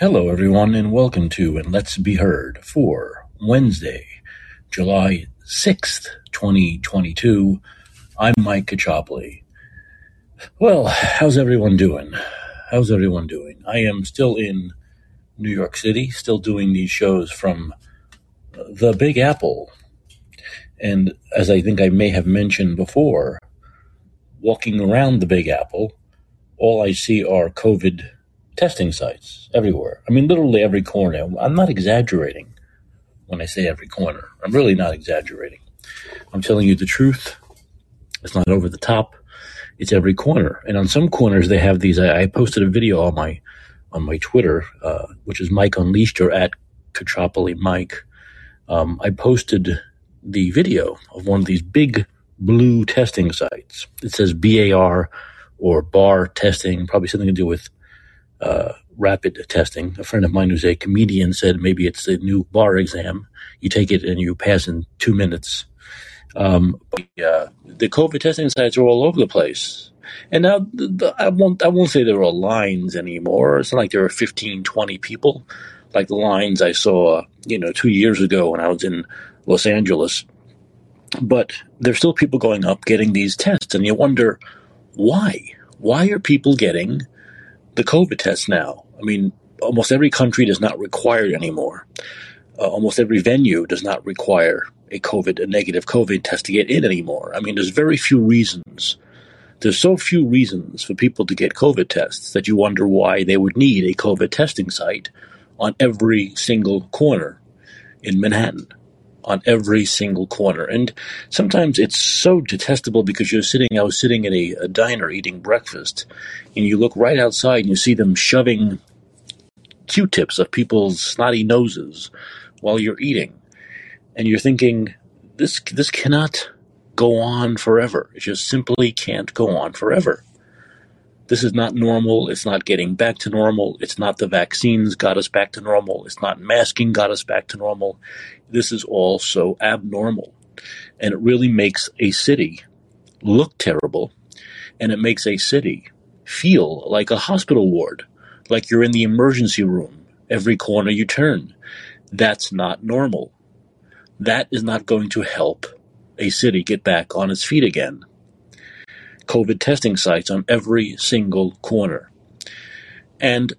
Hello, everyone, and welcome to And Let's Be Heard for Wednesday, July 6th, 2022. I'm Mike Kachopli. Well, how's everyone doing? How's everyone doing? I am still in New York City, still doing these shows from the Big Apple. And as I think I may have mentioned before, walking around the Big Apple, all I see are COVID testing sites everywhere. I mean, literally every corner. I'm not exaggerating when I say every corner. I'm really not exaggerating. I'm telling you the truth. It's not over the top. It's every corner. And on some corners, they have these. I, posted a video on my on my Twitter, uh, which is Mike Unleashed or at Katropoli Mike. Um, I posted the video of one of these big blue testing sites. It says BAR or bar testing, probably something to do with uh, rapid testing. A friend of mine who's a comedian said maybe it's the new bar exam. You take it and you pass in two minutes. Um, but, uh, the COVID testing sites are all over the place. And now the, the, I won't I won't say there are lines anymore. It's not like there are 15, 20 people like the lines I saw, you know, two years ago when I was in Los Angeles. But there's still people going up getting these tests, and you wonder why? Why are people getting the COVID test now. I mean, almost every country does not require it anymore. Uh, almost every venue does not require a COVID, a negative COVID test to get in anymore. I mean, there's very few reasons. There's so few reasons for people to get COVID tests that you wonder why they would need a COVID testing site on every single corner in Manhattan on every single corner. And sometimes it's so detestable because you're sitting, I was sitting in a, a diner eating breakfast, and you look right outside and you see them shoving Q tips of people's snotty noses while you're eating. And you're thinking, this, this cannot go on forever. It just simply can't go on forever. This is not normal. It's not getting back to normal. It's not the vaccines got us back to normal. It's not masking got us back to normal. This is all so abnormal. And it really makes a city look terrible. And it makes a city feel like a hospital ward, like you're in the emergency room every corner you turn. That's not normal. That is not going to help a city get back on its feet again. COVID testing sites on every single corner. And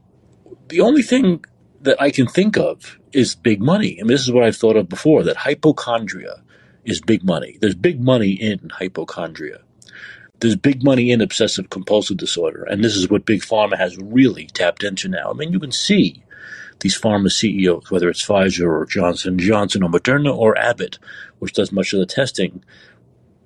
the only thing that I can think of is big money. And this is what I've thought of before that hypochondria is big money. There's big money in hypochondria. There's big money in obsessive compulsive disorder. And this is what Big Pharma has really tapped into now. I mean, you can see these pharma CEOs, whether it's Pfizer or Johnson Johnson or Moderna or Abbott, which does much of the testing,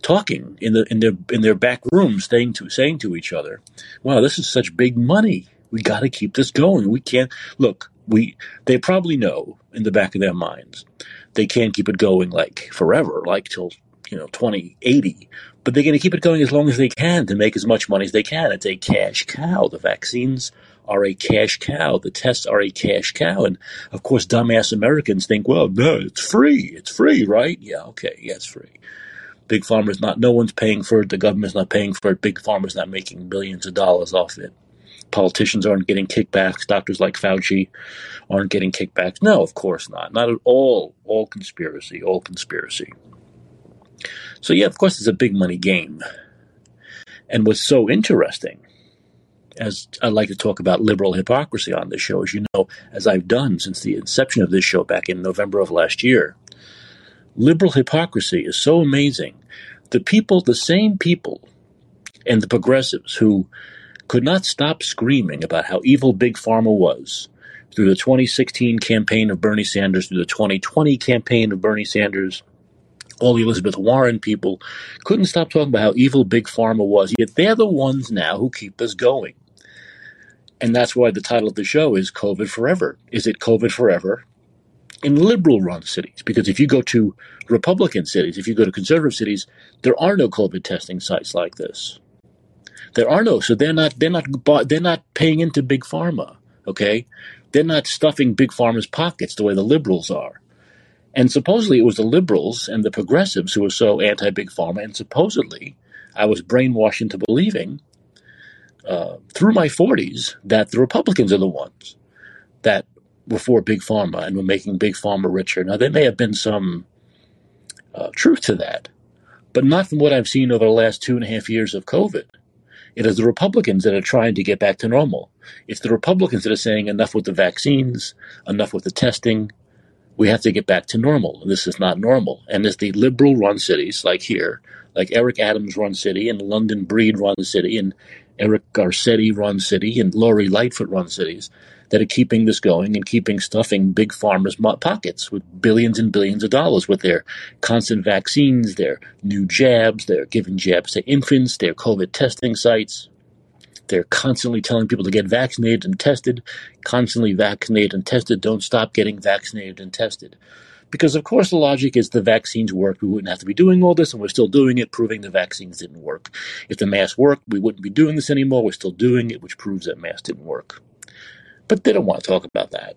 talking in the in their in their back rooms, saying to saying to each other, "Wow, this is such big money. We got to keep this going. We can't look. We they probably know in the back of their minds they can't keep it going like forever, like till you know 2080 but they're going to keep it going as long as they can to make as much money as they can. It's a cash cow. The vaccines are a cash cow. The tests are a cash cow. And of course dumbass americans think well no it's free. It's free right? Yeah okay. Yeah it's free Big Pharma's not, no one's paying for it. The government's not paying for it. Big Pharma's not making billions of dollars off it. Politicians aren't getting kickbacks. Doctors like Fauci aren't getting kickbacks. No, of course not. Not at all. All conspiracy. All conspiracy. So, yeah, of course, it's a big money game. And what's so interesting, as I like to talk about liberal hypocrisy on this show, as you know, as I've done since the inception of this show back in November of last year, liberal hypocrisy is so amazing. The people, the same people, and the progressives who could not stop screaming about how evil Big Pharma was through the 2016 campaign of Bernie Sanders, through the 2020 campaign of Bernie Sanders, all the Elizabeth Warren people couldn't stop talking about how evil Big Pharma was. Yet they're the ones now who keep us going. And that's why the title of the show is COVID Forever. Is it COVID Forever? In liberal run cities. Because if you go to Republican cities, if you go to conservative cities, there are no COVID testing sites like this. There are no, so they're not they're not they're not paying into big pharma. Okay, they're not stuffing big pharma's pockets the way the liberals are. And supposedly it was the liberals and the progressives who were so anti big pharma, and supposedly I was brainwashed into believing uh, through my 40s that the Republicans are the ones that for big pharma and were making big pharma richer. Now, there may have been some uh, truth to that, but not from what I've seen over the last two and a half years of COVID. It is the Republicans that are trying to get back to normal. It's the Republicans that are saying enough with the vaccines, enough with the testing. We have to get back to normal. This is not normal. And it's the liberal run cities like here, like Eric Adams run city and London Breed run city and Eric Garcetti run city and Lori Lightfoot run cities that are keeping this going and keeping stuffing big pharma's pockets with billions and billions of dollars with their constant vaccines, their new jabs, they're giving jabs to infants, their COVID testing sites. They're constantly telling people to get vaccinated and tested, constantly vaccinated and tested. Don't stop getting vaccinated and tested. Because, of course, the logic is the vaccines work. We wouldn't have to be doing all this, and we're still doing it, proving the vaccines didn't work. If the mask worked, we wouldn't be doing this anymore. We're still doing it, which proves that mask didn't work. But they don't want to talk about that.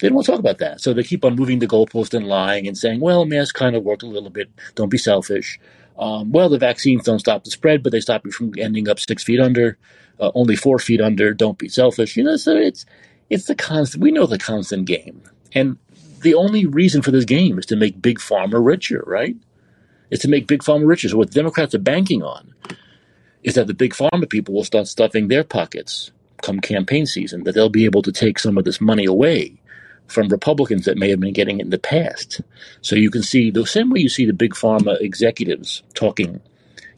They don't want to talk about that. So they keep on moving the goalpost and lying and saying, well, masks kind of worked a little bit. Don't be selfish. Um, well, the vaccines don't stop the spread, but they stop you from ending up six feet under, uh, only four feet under. Don't be selfish. You know, so it's it's the constant. We know the constant game, and the only reason for this game is to make big pharma richer, right? It's to make big pharma richer. So what the Democrats are banking on is that the big pharma people will start stuffing their pockets come campaign season, that they'll be able to take some of this money away from Republicans that may have been getting it in the past. So you can see the same way you see the big pharma executives talking,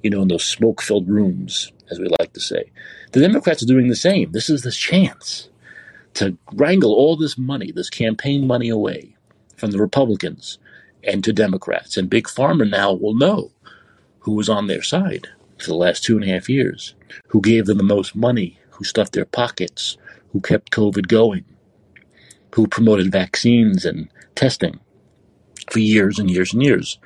you know, in those smoke filled rooms, as we like to say. The Democrats are doing the same. This is the chance to wrangle all this money, this campaign money away from the Republicans and to Democrats. And Big Pharma now will know who was on their side for the last two and a half years, who gave them the most money, who stuffed their pockets, who kept COVID going, who promoted vaccines and testing for years and years and years.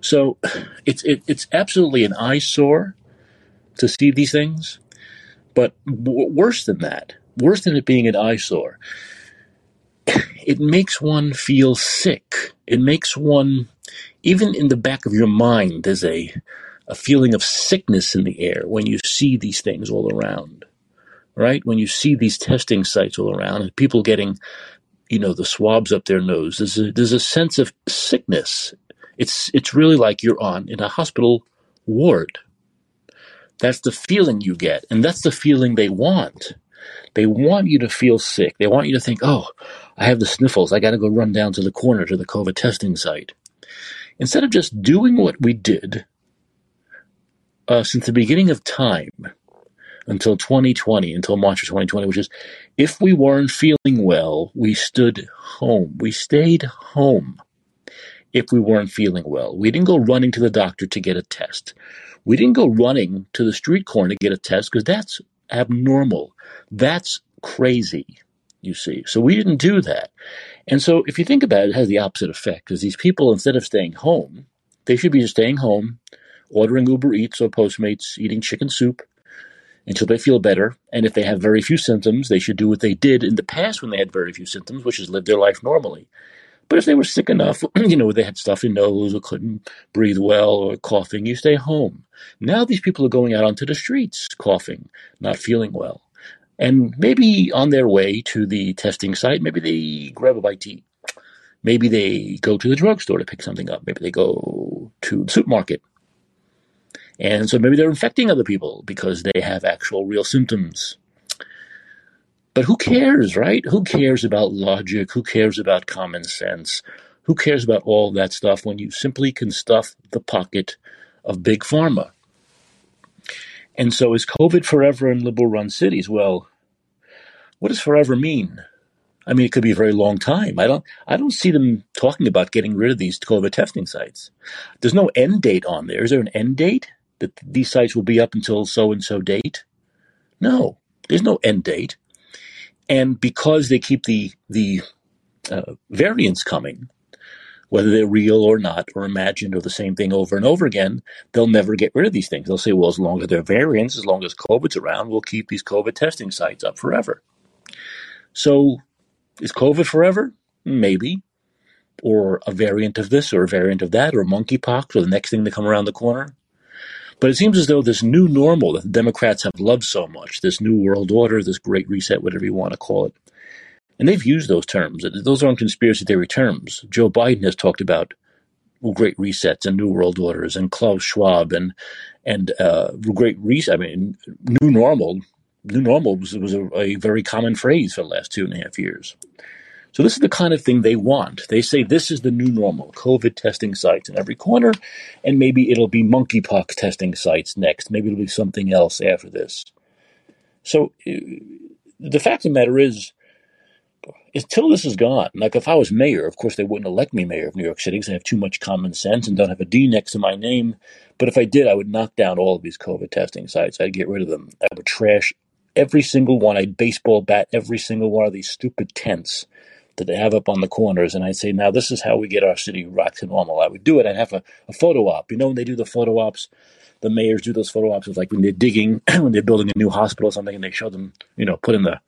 So it's it, it's absolutely an eyesore to see these things, but w- worse than that, worse than it being an eyesore, it makes one feel sick. It makes one, even in the back of your mind, there's a a feeling of sickness in the air when you see these things all around, right? When you see these testing sites all around and people getting, you know, the swabs up their nose, there's a, there's a sense of sickness. It's, it's really like you're on in a hospital ward. That's the feeling you get. And that's the feeling they want. They want you to feel sick. They want you to think, oh, I have the sniffles. I got to go run down to the corner to the COVID testing site. Instead of just doing what we did uh, since the beginning of time until 2020, until March of 2020, which is if we weren't feeling well, we stood home. We stayed home if we weren't feeling well. We didn't go running to the doctor to get a test. We didn't go running to the street corner to get a test because that's abnormal. That's crazy, you see. So we didn't do that. And so if you think about it, it has the opposite effect because these people, instead of staying home, they should be just staying home, ordering Uber Eats or Postmates, eating chicken soup until they feel better. And if they have very few symptoms, they should do what they did in the past when they had very few symptoms, which is live their life normally. But if they were sick enough, you know, they had stuffy nose or couldn't breathe well or coughing, you stay home. Now these people are going out onto the streets coughing, not feeling well. And maybe on their way to the testing site, maybe they grab a bite to eat. Maybe they go to the drugstore to pick something up. Maybe they go to the supermarket and so maybe they're infecting other people because they have actual real symptoms. But who cares, right? Who cares about logic? Who cares about common sense? Who cares about all that stuff when you simply can stuff the pocket of big pharma? And so is COVID forever in liberal run cities? Well, what does forever mean? I mean, it could be a very long time. I don't, I don't see them talking about getting rid of these COVID testing sites. There's no end date on there. Is there an end date? That these sites will be up until so and so date. No, there's no end date. And because they keep the the uh, variants coming, whether they're real or not, or imagined, or the same thing over and over again, they'll never get rid of these things. They'll say, well, as long as there are variants, as long as COVID's around, we'll keep these COVID testing sites up forever. So, is COVID forever? Maybe. Or a variant of this, or a variant of that, or monkeypox, or the next thing to come around the corner. But it seems as though this new normal that Democrats have loved so much, this new world order, this great reset, whatever you want to call it, And they've used those terms. Those aren't conspiracy theory terms. Joe Biden has talked about great resets and new world orders and Klaus Schwab and and uh, great reset. I mean, new normal. New normal was, was a, a very common phrase for the last two and a half years. So this is the kind of thing they want. They say this is the new normal: COVID testing sites in every corner, and maybe it'll be monkeypox testing sites next. Maybe it'll be something else after this. So uh, the fact of the matter is, until this is gone, like if I was mayor, of course they wouldn't elect me mayor of New York City because I have too much common sense and don't have a D next to my name. But if I did, I would knock down all of these COVID testing sites. I'd get rid of them. I would trash every single one. I'd baseball bat every single one of these stupid tents that they have up on the corners. And I'd say, now this is how we get our city rock to normal. I would do it. I'd have a, a photo op. You know, when they do the photo ops, the mayors do those photo ops with like when they're digging, when they're building a new hospital or something, and they show them, you know, put in the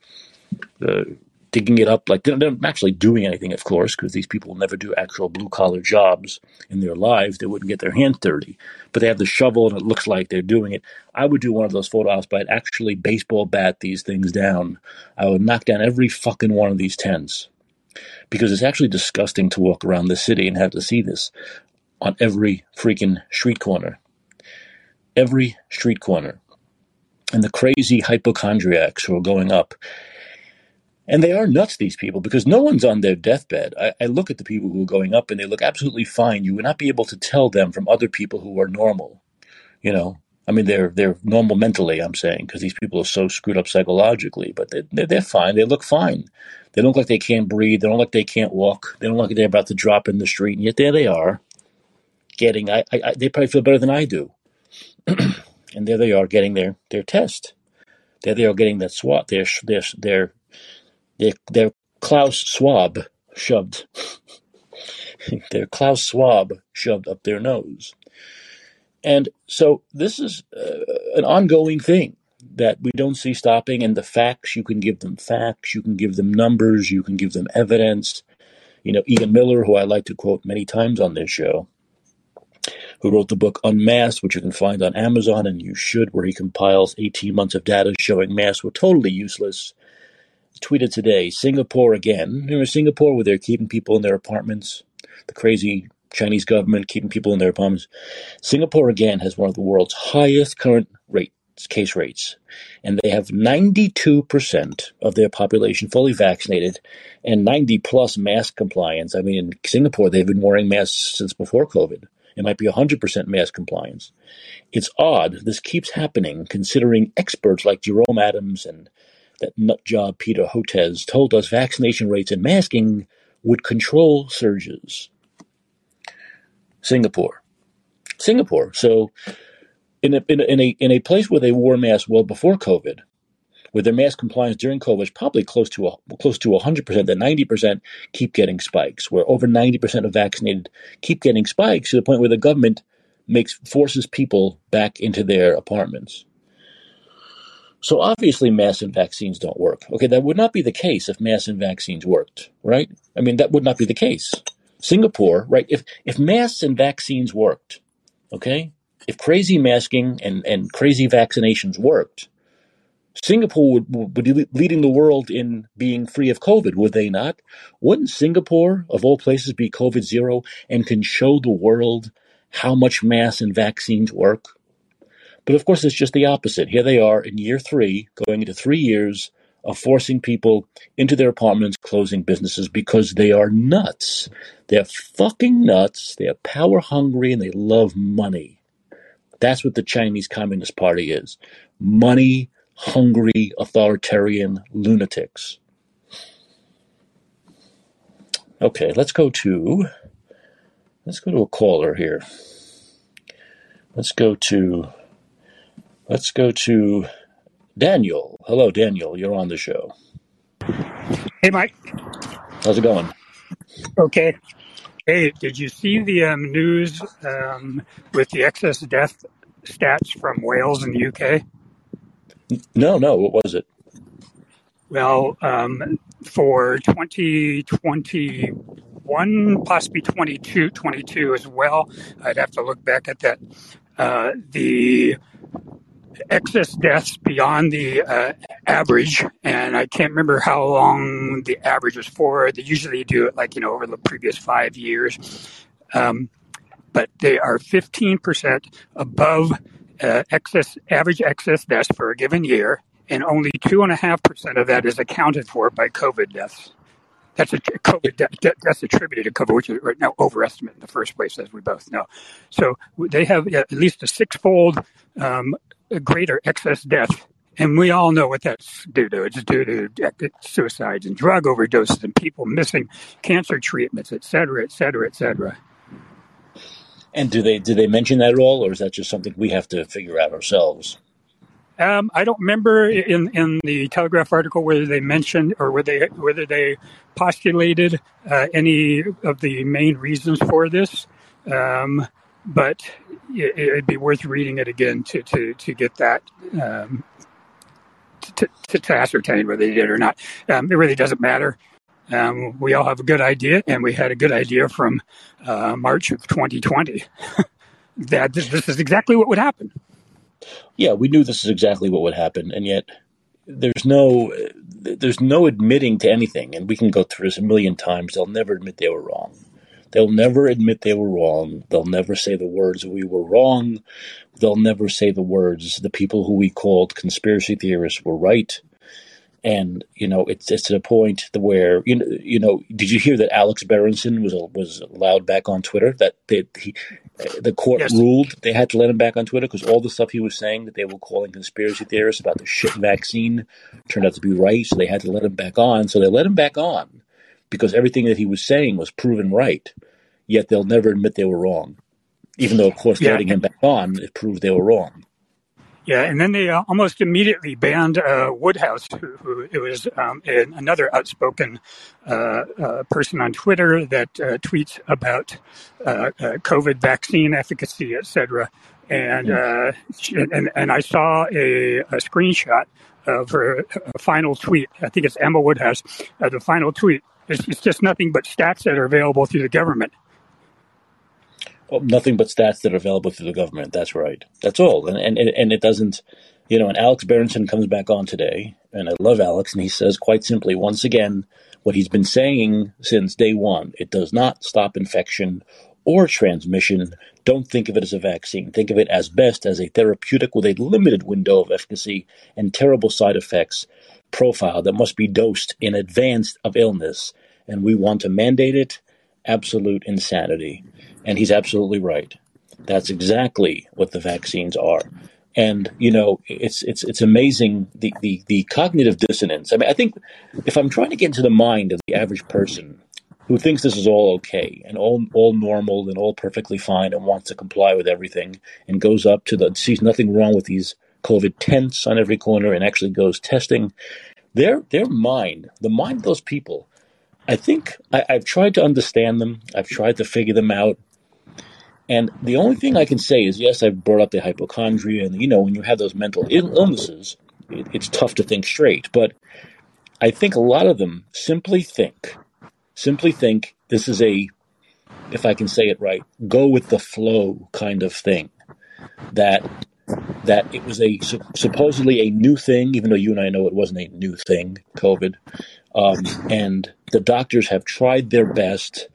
the digging it up. Like they're not actually doing anything, of course, because these people never do actual blue collar jobs in their lives. They wouldn't get their hands dirty, but they have the shovel and it looks like they're doing it. I would do one of those photo ops, but I'd actually baseball bat these things down. I would knock down every fucking one of these tents because it's actually disgusting to walk around the city and have to see this on every freaking street corner. Every street corner. And the crazy hypochondriacs who are going up and they are nuts, these people, because no one's on their deathbed. I, I, look at the people who are going up and they look absolutely fine. You would not be able to tell them from other people who are normal. You know, I mean, they're they're normal mentally. I'm saying because these people are so screwed up psychologically, but they, they're, they're fine. They look fine. They don't look like they can't breathe. They don't look like they can't walk. They don't look like they're about to drop in the street. And yet there they are, getting. I, I they probably feel better than I do. and there they are getting their their test. There they are getting that swat. Their their their their, their Klaus swab shoved. their Klaus swab shoved up their nose. And so this is uh, an ongoing thing that we don't see stopping. And the facts, you can give them facts, you can give them numbers, you can give them evidence. You know, Ian Miller, who I like to quote many times on this show, who wrote the book Unmasked, which you can find on Amazon, and you should, where he compiles 18 months of data showing masks were totally useless. Tweeted today, Singapore again. Remember Singapore, where they're keeping people in their apartments? The crazy Chinese government keeping people in their apartments. Singapore again has one of the world's highest current rates, case rates, and they have 92% of their population fully vaccinated and 90 plus mask compliance. I mean, in Singapore, they've been wearing masks since before COVID. It might be 100% mask compliance. It's odd this keeps happening considering experts like Jerome Adams and that nut job Peter Hotez told us vaccination rates and masking would control surges. Singapore. Singapore. So in a, in a, in a, in a place where they wore masks well before COVID, where their mask compliance during COVID is probably close to a, close to 100%, that 90% keep getting spikes, where over 90% of vaccinated keep getting spikes to the point where the government makes forces people back into their apartments. So obviously, masks and vaccines don't work. Okay, that would not be the case if masks and vaccines worked, right? I mean, that would not be the case. Singapore, right? If if masks and vaccines worked, okay, if crazy masking and, and crazy vaccinations worked, Singapore would, would be leading the world in being free of COVID, would they not? Wouldn't Singapore, of all places, be COVID zero and can show the world how much masks and vaccines work? But of course, it's just the opposite. Here they are in year three, going into three years of forcing people into their apartments, closing businesses because they are nuts. They're fucking nuts. They're power hungry and they love money. That's what the Chinese Communist Party is money hungry authoritarian lunatics. Okay, let's go to let's go to a caller here. Let's go to let's go to Daniel. Hello, Daniel. You're on the show. Hey, Mike. How's it going? Okay. Hey, did you see the um, news um, with the excess death stats from Wales in the UK? No, no. What was it? Well, um, for 2021, possibly 22, 22 as well, I'd have to look back at that. Uh, the excess deaths beyond the uh, average, and I can't remember how long the average was for. They usually do it like you know over the previous five years, um, but they are 15% above uh, excess average excess deaths for a given year, and only two and a half percent of that is accounted for by COVID deaths. That's a COVID death, that's attributed to COVID, which is right now overestimate in the first place, as we both know. So they have at least a six-fold um, greater excess death, and we all know what that's due to. It's due to suicides and drug overdoses and people missing cancer treatments, et cetera, et cetera, et cetera. And do they do they mention that at all, or is that just something we have to figure out ourselves? Um, I don't remember in, in the Telegraph article whether they mentioned or whether they whether they postulated uh, any of the main reasons for this, um, but it, would be worth reading it again to to, to get that um, to, to, to, ascertain whether they did or not. Um, it really doesn't matter. Um, we all have a good idea, and we had a good idea from uh, March of 2020 that this, this is exactly what would happen. Yeah, we knew this is exactly what would happen, and yet there's no there's no admitting to anything, and we can go through this a million times. They'll never admit they were wrong. They'll never admit they were wrong. They'll never say the words "we were wrong." They'll never say the words "the people who we called conspiracy theorists were right." and you know it's it's to the point where you know you know did you hear that Alex Berenson was was allowed back on Twitter that they, he the court yes. ruled they had to let him back on Twitter because all the stuff he was saying that they were calling conspiracy theorists about the shit vaccine turned out to be right so they had to let him back on so they let him back on because everything that he was saying was proven right yet they'll never admit they were wrong even though of course yeah. letting him back on it proved they were wrong yeah, and then they uh, almost immediately banned uh, Woodhouse, who, who it was um, an, another outspoken uh, uh person on Twitter that uh, tweets about uh, COVID vaccine efficacy, etc. And, and and I saw a, a screenshot of her final tweet. I think it's Emma Woodhouse. the final tweet. It's, it's just nothing but stats that are available through the government nothing but stats that are available through the government. That's right. That's all. And, and, and it doesn't, you know, and Alex Berenson comes back on today, and I love Alex, and he says quite simply, once again, what he's been saying since day one it does not stop infection or transmission. Don't think of it as a vaccine. Think of it as best as a therapeutic with a limited window of efficacy and terrible side effects profile that must be dosed in advance of illness. And we want to mandate it. Absolute insanity. And he's absolutely right. That's exactly what the vaccines are. And you know, it's it's it's amazing the, the, the cognitive dissonance. I mean, I think if I'm trying to get into the mind of the average person who thinks this is all okay and all all normal and all perfectly fine and wants to comply with everything and goes up to the sees nothing wrong with these COVID tents on every corner and actually goes testing, their their mind, the mind of those people, I think I, I've tried to understand them. I've tried to figure them out. And the only thing I can say is, yes, I've brought up the hypochondria, and you know, when you have those mental illnesses, it, it's tough to think straight. But I think a lot of them simply think, simply think this is a, if I can say it right, go with the flow kind of thing. That that it was a supposedly a new thing, even though you and I know it wasn't a new thing, COVID. Um, and the doctors have tried their best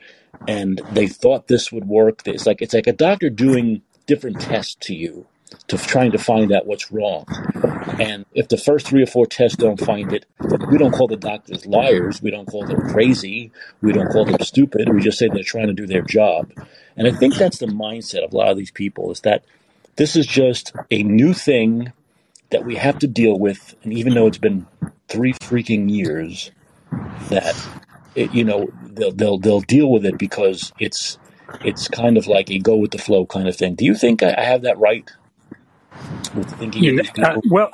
and they thought this would work. It's like it's like a doctor doing different tests to you to trying to find out what's wrong. And if the first three or four tests don't find it, we don't call the doctors liars. We don't call them crazy. We don't call them stupid. We just say they're trying to do their job. And I think that's the mindset of a lot of these people is that this is just a new thing that we have to deal with. And even though it's been three freaking years, that it, you know they'll they'll they'll deal with it because it's it's kind of like a go with the flow kind of thing. Do you think I, I have that right? With thinking uh, well,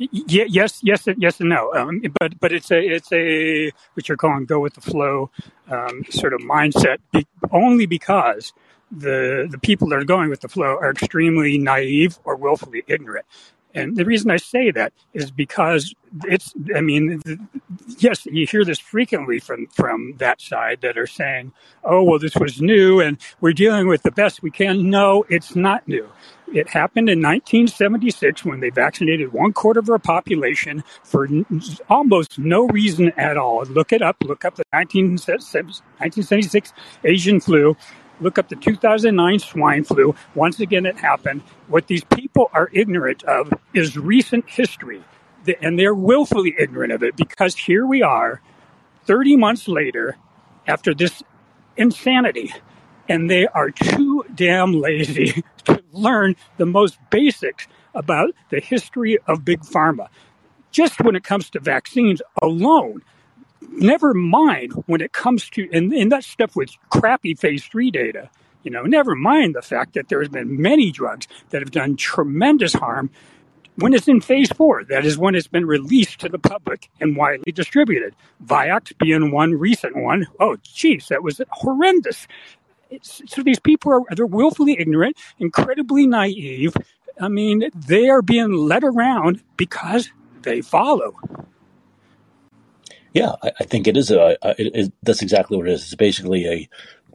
y- yes, yes, yes, and no. Um, but but it's a it's a what you're calling go with the flow um, sort of mindset. Be- only because the the people that are going with the flow are extremely naive or willfully ignorant. And the reason I say that is because it's, I mean, yes, you hear this frequently from, from that side that are saying, oh, well, this was new and we're dealing with the best we can. No, it's not new. It happened in 1976 when they vaccinated one quarter of our population for almost no reason at all. Look it up. Look up the 1976 Asian flu. Look up the 2009 swine flu. Once again, it happened. What these people are ignorant of is recent history. And they're willfully ignorant of it because here we are, 30 months later, after this insanity, and they are too damn lazy to learn the most basics about the history of big pharma. Just when it comes to vaccines alone, never mind when it comes to, and, and that stuff with crappy phase three data, you know, never mind the fact that there's been many drugs that have done tremendous harm when it's in phase four. That is when it's been released to the public and widely distributed. Vioxx being one recent one. Oh, geez, that was horrendous. It's, so these people are they're willfully ignorant, incredibly naive. I mean, they are being led around because they follow. Yeah, I, I think it is a. It, it, that's exactly what it is. It's basically a.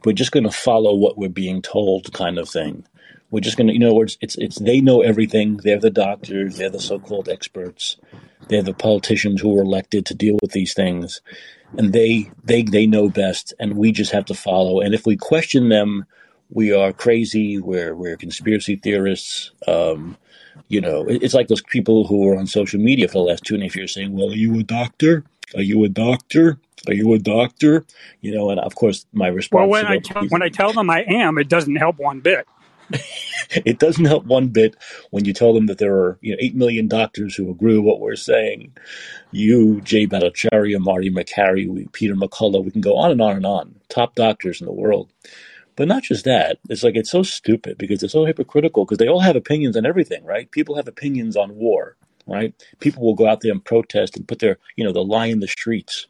We're just going to follow what we're being told, kind of thing. We're just going to, you know, it's, it's it's they know everything. They're the doctors. They're the so-called experts. They're the politicians who were elected to deal with these things, and they they they know best. And we just have to follow. And if we question them, we are crazy. We're we're conspiracy theorists. Um, you know, it's like those people who are on social media for the last two and a half years saying, "Well, are you a doctor? Are you a doctor? Are you a doctor?" You know, and of course, my response. Well, when I tell, when I tell them I am, it doesn't help one bit. it doesn't help one bit when you tell them that there are you know eight million doctors who agree with what we're saying. You, Jay Bhattacharya, Marty Makary, Peter McCullough, we can go on and on and on. Top doctors in the world. But not just that. It's like it's so stupid because it's so hypocritical because they all have opinions on everything, right? People have opinions on war, right? People will go out there and protest and put their, you know, they'll lie in the streets.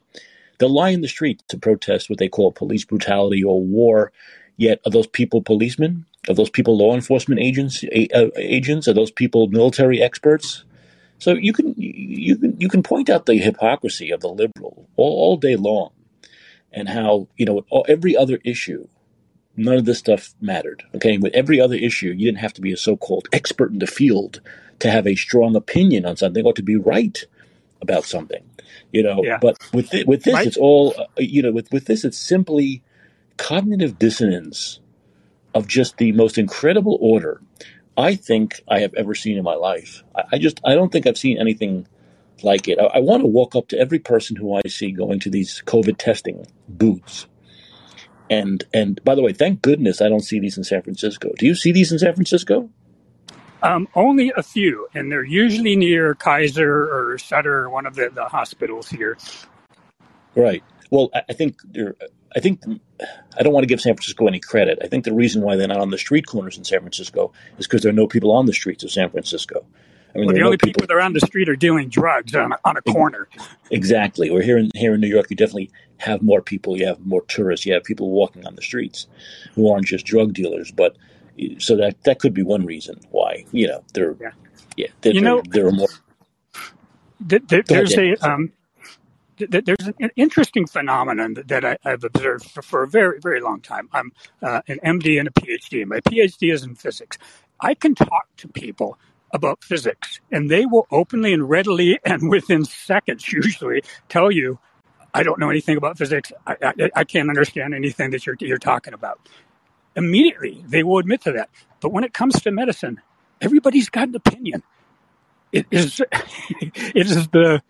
They'll lie in the street to protest what they call police brutality or war. Yet, are those people policemen? Are those people law enforcement agents? Uh, agents? Are those people military experts? So you can you can you can point out the hypocrisy of the liberal all, all day long, and how you know every other issue none of this stuff mattered. Okay, with every other issue, you didn't have to be a so-called expert in the field to have a strong opinion on something or to be right about something. You know, yeah. but with th- with this, right. it's all uh, you know. With with this, it's simply cognitive dissonance of just the most incredible order I think I have ever seen in my life. I, I just I don't think I've seen anything like it. I, I want to walk up to every person who I see going to these COVID testing booths and and by the way, thank goodness I don't see these in San Francisco. Do you see these in San Francisco? Um, only a few, and they're usually near Kaiser or Sutter, one of the, the hospitals here. Right. Well, I, I think I think I don't want to give San Francisco any credit. I think the reason why they're not on the street corners in San Francisco is because there are no people on the streets of San Francisco. I mean, well, the only people, people that are on the street are dealing drugs on a, on a corner. Exactly. Or here in here in New York, you definitely have more people. You have more tourists. You have people walking on the streets who aren't just drug dealers. But so that that could be one reason why you know there. Yeah. yeah there, you know, there, are more. There, there's ahead, a um, there's an interesting phenomenon that I, have observed for, for, a very, very long time. I'm uh, an MD and a PhD. My PhD is in physics. I can talk to people about physics, and they will openly and readily and within seconds usually tell you, I don't know anything about physics. I, I, I can't understand anything that you're, you're talking about. Immediately, they will admit to that. But when it comes to medicine, everybody's got an opinion. It is, it is the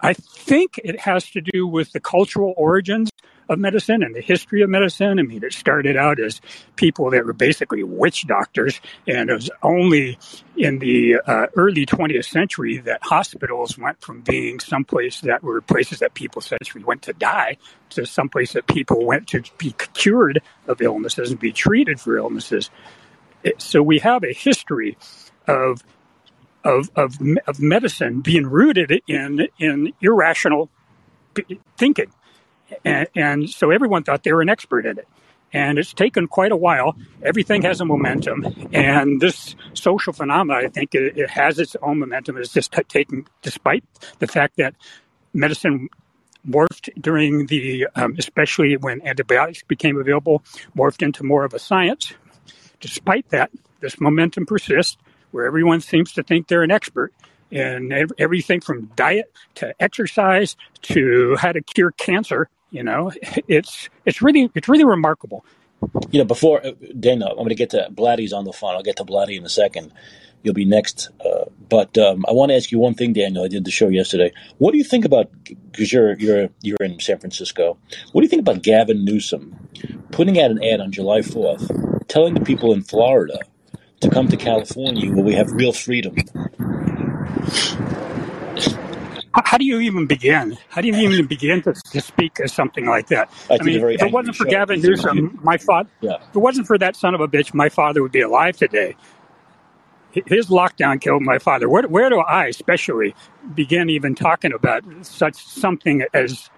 I think it has to do with the cultural origins of medicine and the history of medicine. I mean, it started out as people that were basically witch doctors, and it was only in the uh, early 20th century that hospitals went from being someplace that were places that people essentially went to die to someplace that people went to be cured of illnesses and be treated for illnesses. So we have a history of of, of, of medicine being rooted in, in irrational thinking. And, and, so everyone thought they were an expert in it. And it's taken quite a while. Everything has a momentum. And this social phenomenon, I think it, it has its own momentum. It's just t- taken, despite the fact that medicine morphed during the, um, especially when antibiotics became available, morphed into more of a science despite that, this momentum persists where everyone seems to think they're an expert in everything from diet to exercise to how to cure cancer. You know, it's it's really it's really remarkable. You know, before uh, Dana, I'm going to get to Blatty's on the phone. I'll get to Blatty in a second. You'll be next. Uh, but um, I want to ask you one thing, Daniel. I did the show yesterday. What do you think about? Because you're you're you're in San Francisco. What do you think about Gavin Newsom putting out an ad on July 4th, telling the people in Florida to come to California where we have real freedom? How do you even begin? How do you even begin to, to speak as something like that? I, I mean, if it wasn't for. Gavin Newsom, my father, yeah. if it wasn't for that son of a bitch, my father would be alive today. His lockdown killed my father. Where, where do I, especially, begin even talking about such something as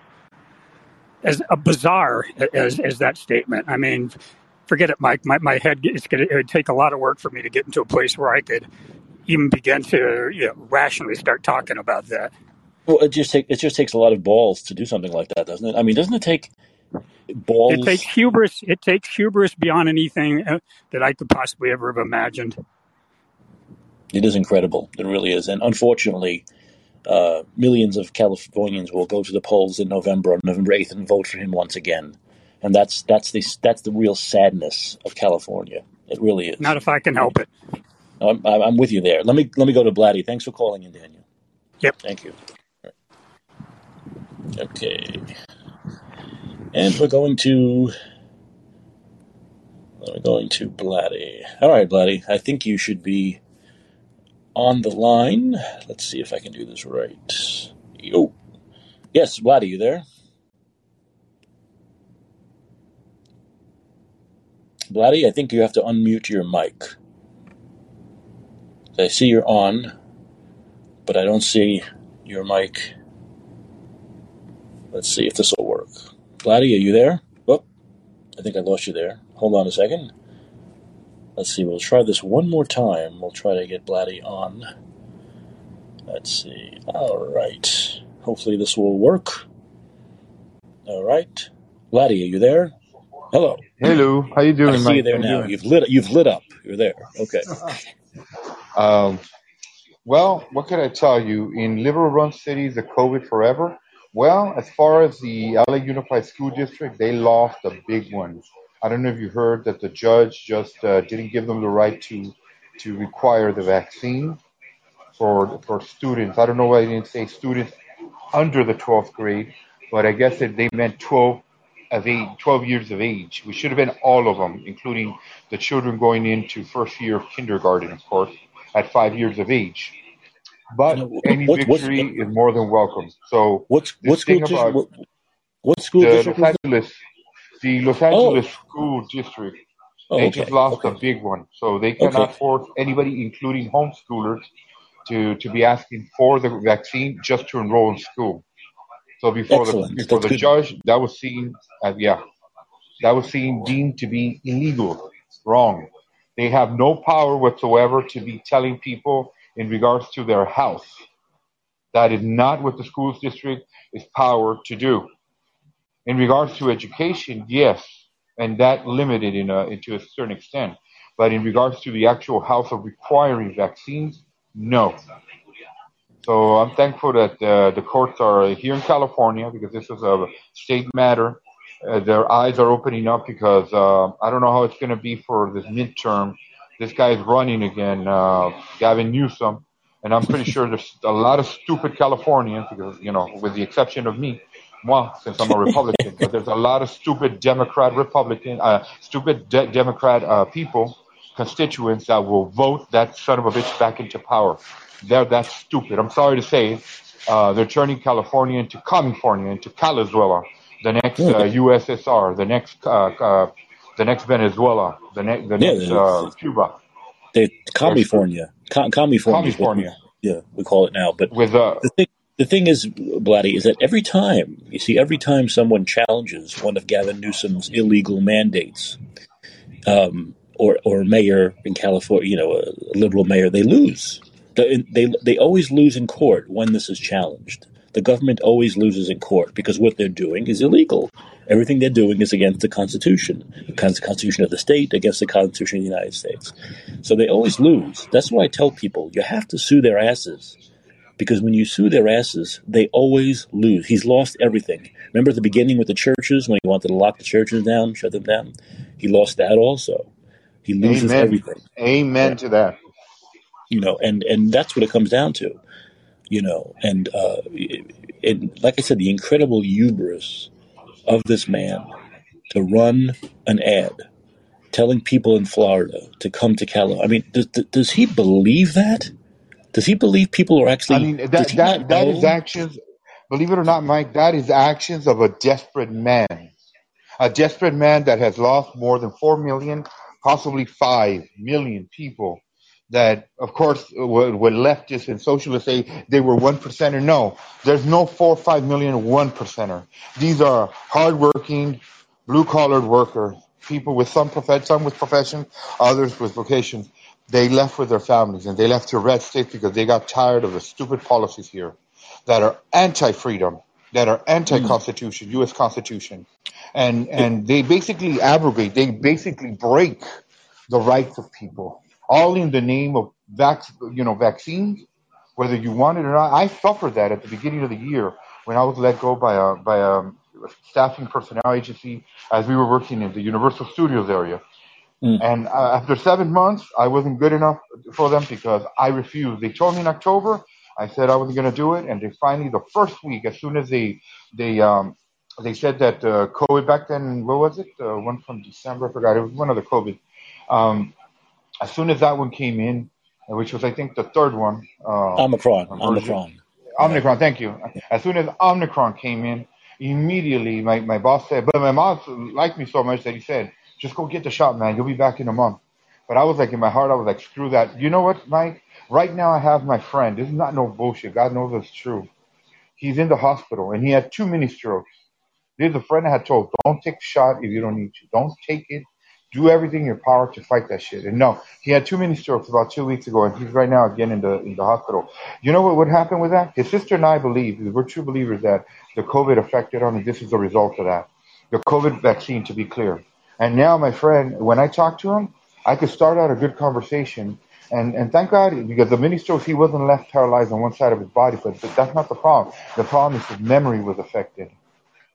as a bizarre as as that statement? I mean, forget it, Mike. My my head it's gonna it would take a lot of work for me to get into a place where I could even begin to you know, rationally start talking about that. Well, it just take, it just takes a lot of balls to do something like that, doesn't it? I mean, doesn't it take balls? It takes hubris. It takes hubris beyond anything uh, that I could possibly ever have imagined. It is incredible. It really is, and unfortunately, uh, millions of Californians will go to the polls in November on November eighth and vote for him once again, and that's that's the that's the real sadness of California. It really is. Not if I can help it. I'm, I'm with you there. Let me let me go to Blatty. Thanks for calling in, Daniel. Yep. Thank you. Okay. And we're going to we're going to Blatty. All right, Blatty. I think you should be on the line. Let's see if I can do this right. Yo. Yes, Blatty, you there? Blatty, I think you have to unmute your mic. I see you're on, but I don't see your mic. Let's see if this will work. Blatty, are you there? Oh, I think I lost you there. Hold on a second. Let's see, we'll try this one more time. We'll try to get Blatty on. Let's see. All right. Hopefully this will work. All right. Blatty, are you there? Hello. Hello. How you doing, I see Mike? you there now. You've lit. You've lit up. You're there. Okay. Um, well, what can I tell you? In liberal run cities, the COVID forever. Well, as far as the LA Unified School District, they lost a big one. I don't know if you heard that the judge just uh, didn't give them the right to to require the vaccine for for students. I don't know why they didn't say students under the 12th grade, but I guess that they meant 12 of age, 12 years of age. We should have been all of them, including the children going into first year of kindergarten, of course at five years of age. But any what, victory is more than welcome. So what's what school about what, what school the district? Los Angeles, the Los oh. Angeles oh. school district. Oh, they okay. just lost okay. a big one, so they cannot Okay. force anybody, including homeschoolers, to to be asking for the vaccine just to enroll in school. So before Excellent. the before That's the good. judge, that was seen as yeah, that was seen deemed to be illegal, wrong. They have no power whatsoever to be telling people in regards to their health. That is not what the schools district is powered to do. In regards to education, yes, and that limited in a, into a certain extent. But in regards to the actual health of requiring vaccines, no. So I'm thankful that uh, the courts are here in California because this is a state matter. Uh, their eyes are opening up because uh, I don't know how it's going to be for this midterm. This guy's running again, uh, Gavin Newsom, and I'm pretty sure there's a lot of stupid Californians because you know, with the exception of me, well, since I'm a Republican, but there's a lot of stupid Democrat, Republican, uh, stupid de- Democrat uh, people, constituents that will vote that son of a bitch back into power. They're that stupid. I'm sorry to say, uh, they're turning California into California, into Calizuela, the next uh, USSR, the next uh, uh, the next Venezuela, the, ne- the Yeah, next uh, Cuba, The California, Com- California, California. yeah, we call it now. But with uh, the thing, the thing is, Blatty, is that every time you see, every time someone challenges one of Gavin Newsom's illegal mandates, um, or or mayor in California, you know, a liberal mayor, they lose. They, they they always lose in court when this is challenged. the government always loses in court because what they're doing is illegal. Everything they're doing is against the Constitution, against the Constitution of the state, against the Constitution of the United States. So they always lose. That's why I tell people you have to sue their asses because when you sue their asses, they always lose. He's lost everything. Remember at the beginning with the churches when he wanted to lock the churches down, shut them down? He lost that also. He loses Amen. everything. Amen Yeah. to that. You know, and and that's what it comes down to. You know, and uh, and like I said, the incredible hubris of this man to run an ad telling people in Florida to come to California. I mean, does, does he believe that? Does he believe people are actually? I mean that that that is actions. Believe it or not, Mike, that is actions of a desperate man. A desperate man that has lost more than four million, possibly five million people. That, of course, what, leftists and socialists say they were one percenter. No, there's no four or five million one percenter. These are hardworking, blue collared workers, people with some profession, some with profession, others with vocation. They left with their families and they left to red states because they got tired of the stupid policies here that are anti-freedom, that are anti-constitution, U.S. Constitution, and and they basically abrogate, they basically break the rights of people, all in the name of vac, you know, vaccines, whether you want it or not. I suffered that at the beginning of the year when I was let go by a by a staffing personnel agency as we were working in the Universal Studios area. Mm. And uh, after seven months, I wasn't good enough for them because I refused. They told me in October, I said I wasn't going to do it, and they finally, the first week, as soon as they they um they said that uh, COVID back then, what was it? Uh, one from December, I forgot. It was one of the COVID. Um, as soon as that one came in, which was I think the third one, uh, Omicron, Omicron. Omicron. Thank you. As soon as Omicron came in, immediately my, my boss said, but my boss liked me so much that he said, just go get the shot, man. You'll be back in a month. But I was like, in my heart, I was like, screw that. You know what, Mike? Right now, I have my friend. This is not no bullshit. God knows it's true. He's in the hospital and he had two mini strokes. There's a friend I had told, don't take the shot if you don't need to. Don't take it. Do everything in your power to fight that shit. And no, he had two mini strokes about two weeks ago, and he's right now again in the in the hospital. You know what would happen with that? His sister and I believe, we're true believers that the COVID affected him, and this is the result of that. The COVID vaccine, to be clear. And now, my friend, when I talk to him, I could start out a good conversation. And, and thank God, because the mini strokes, he wasn't left paralyzed on one side of his body, but, but that's not the problem. The problem is his memory was affected.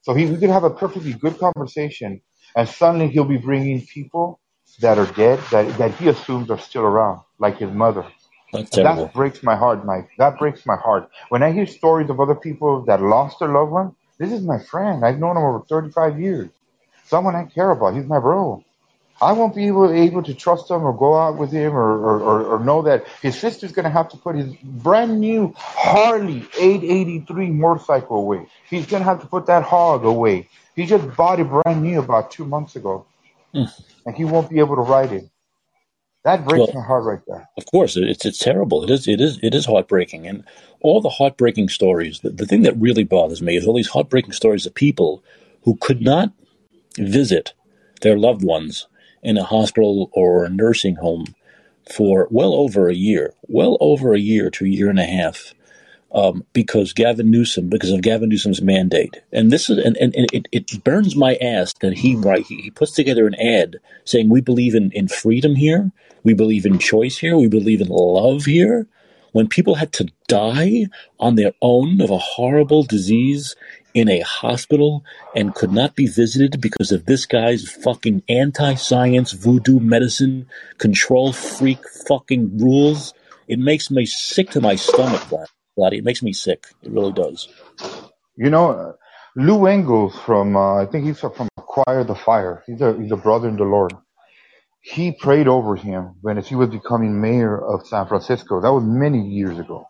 So he, we could have a perfectly good conversation, and suddenly he'll be bringing people that are dead, that, that he assumes are still around, like his mother. That breaks my heart, Mike. That breaks my heart. When I hear stories of other people that lost their loved one, this is my friend. I've known him over 35 years. Someone I care about. He's my bro. I won't be able, able to trust him or go out with him or, or, or, or know that his sister's going to have to put his brand new Harley 883 motorcycle away. He's going to have to put that hog away. He just bought it brand new about two months ago, Hmm. and he won't be able to ride it. That breaks Well, my heart right there. of course, it's it's terrible. It is it is it is heartbreaking, and all the heartbreaking stories. The, the thing that really bothers me is all these heartbreaking stories of people who could not visit their loved ones in a hospital or a nursing home for well over a year, well over a year to a year and a half, um, because Gavin Newsom, because of Gavin Newsom's mandate. And this is, and, and, and it, it burns my ass that he, right, he, he puts together an ad saying we believe in, in freedom here, we believe in choice here, we believe in love here. When people had to die on their own of a horrible disease in a hospital and could not be visited because of this guy's fucking anti-science voodoo medicine control freak fucking rules, it makes me sick to my stomach, Vlad. It makes me sick. It really does. You know, Lou Engels from, uh, I think he's from Acquire the Fire. He's a, he's a brother in the Lord. He prayed over him when he was becoming mayor of San Francisco. That was many years ago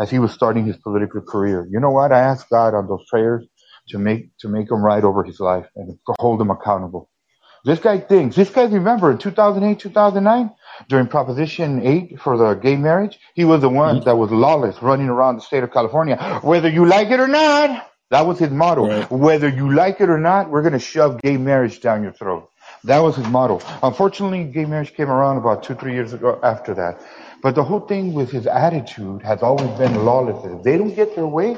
as he was starting his political career. You know what? I asked God on those prayers to make, to make him right over his life and to hold him accountable. This guy thinks, this guy remember in 2008, 2009, during Proposition 8 for the gay marriage, he was the one Mhm. that was lawless running around the state of California. Whether you like it or not, that was his motto. Right. Whether you like it or not, we're going to shove gay marriage down your throat. That was his motto. Unfortunately, gay marriage came around about two, three years ago after that. But the whole thing with his attitude has always been lawlessness. If they don't get their way,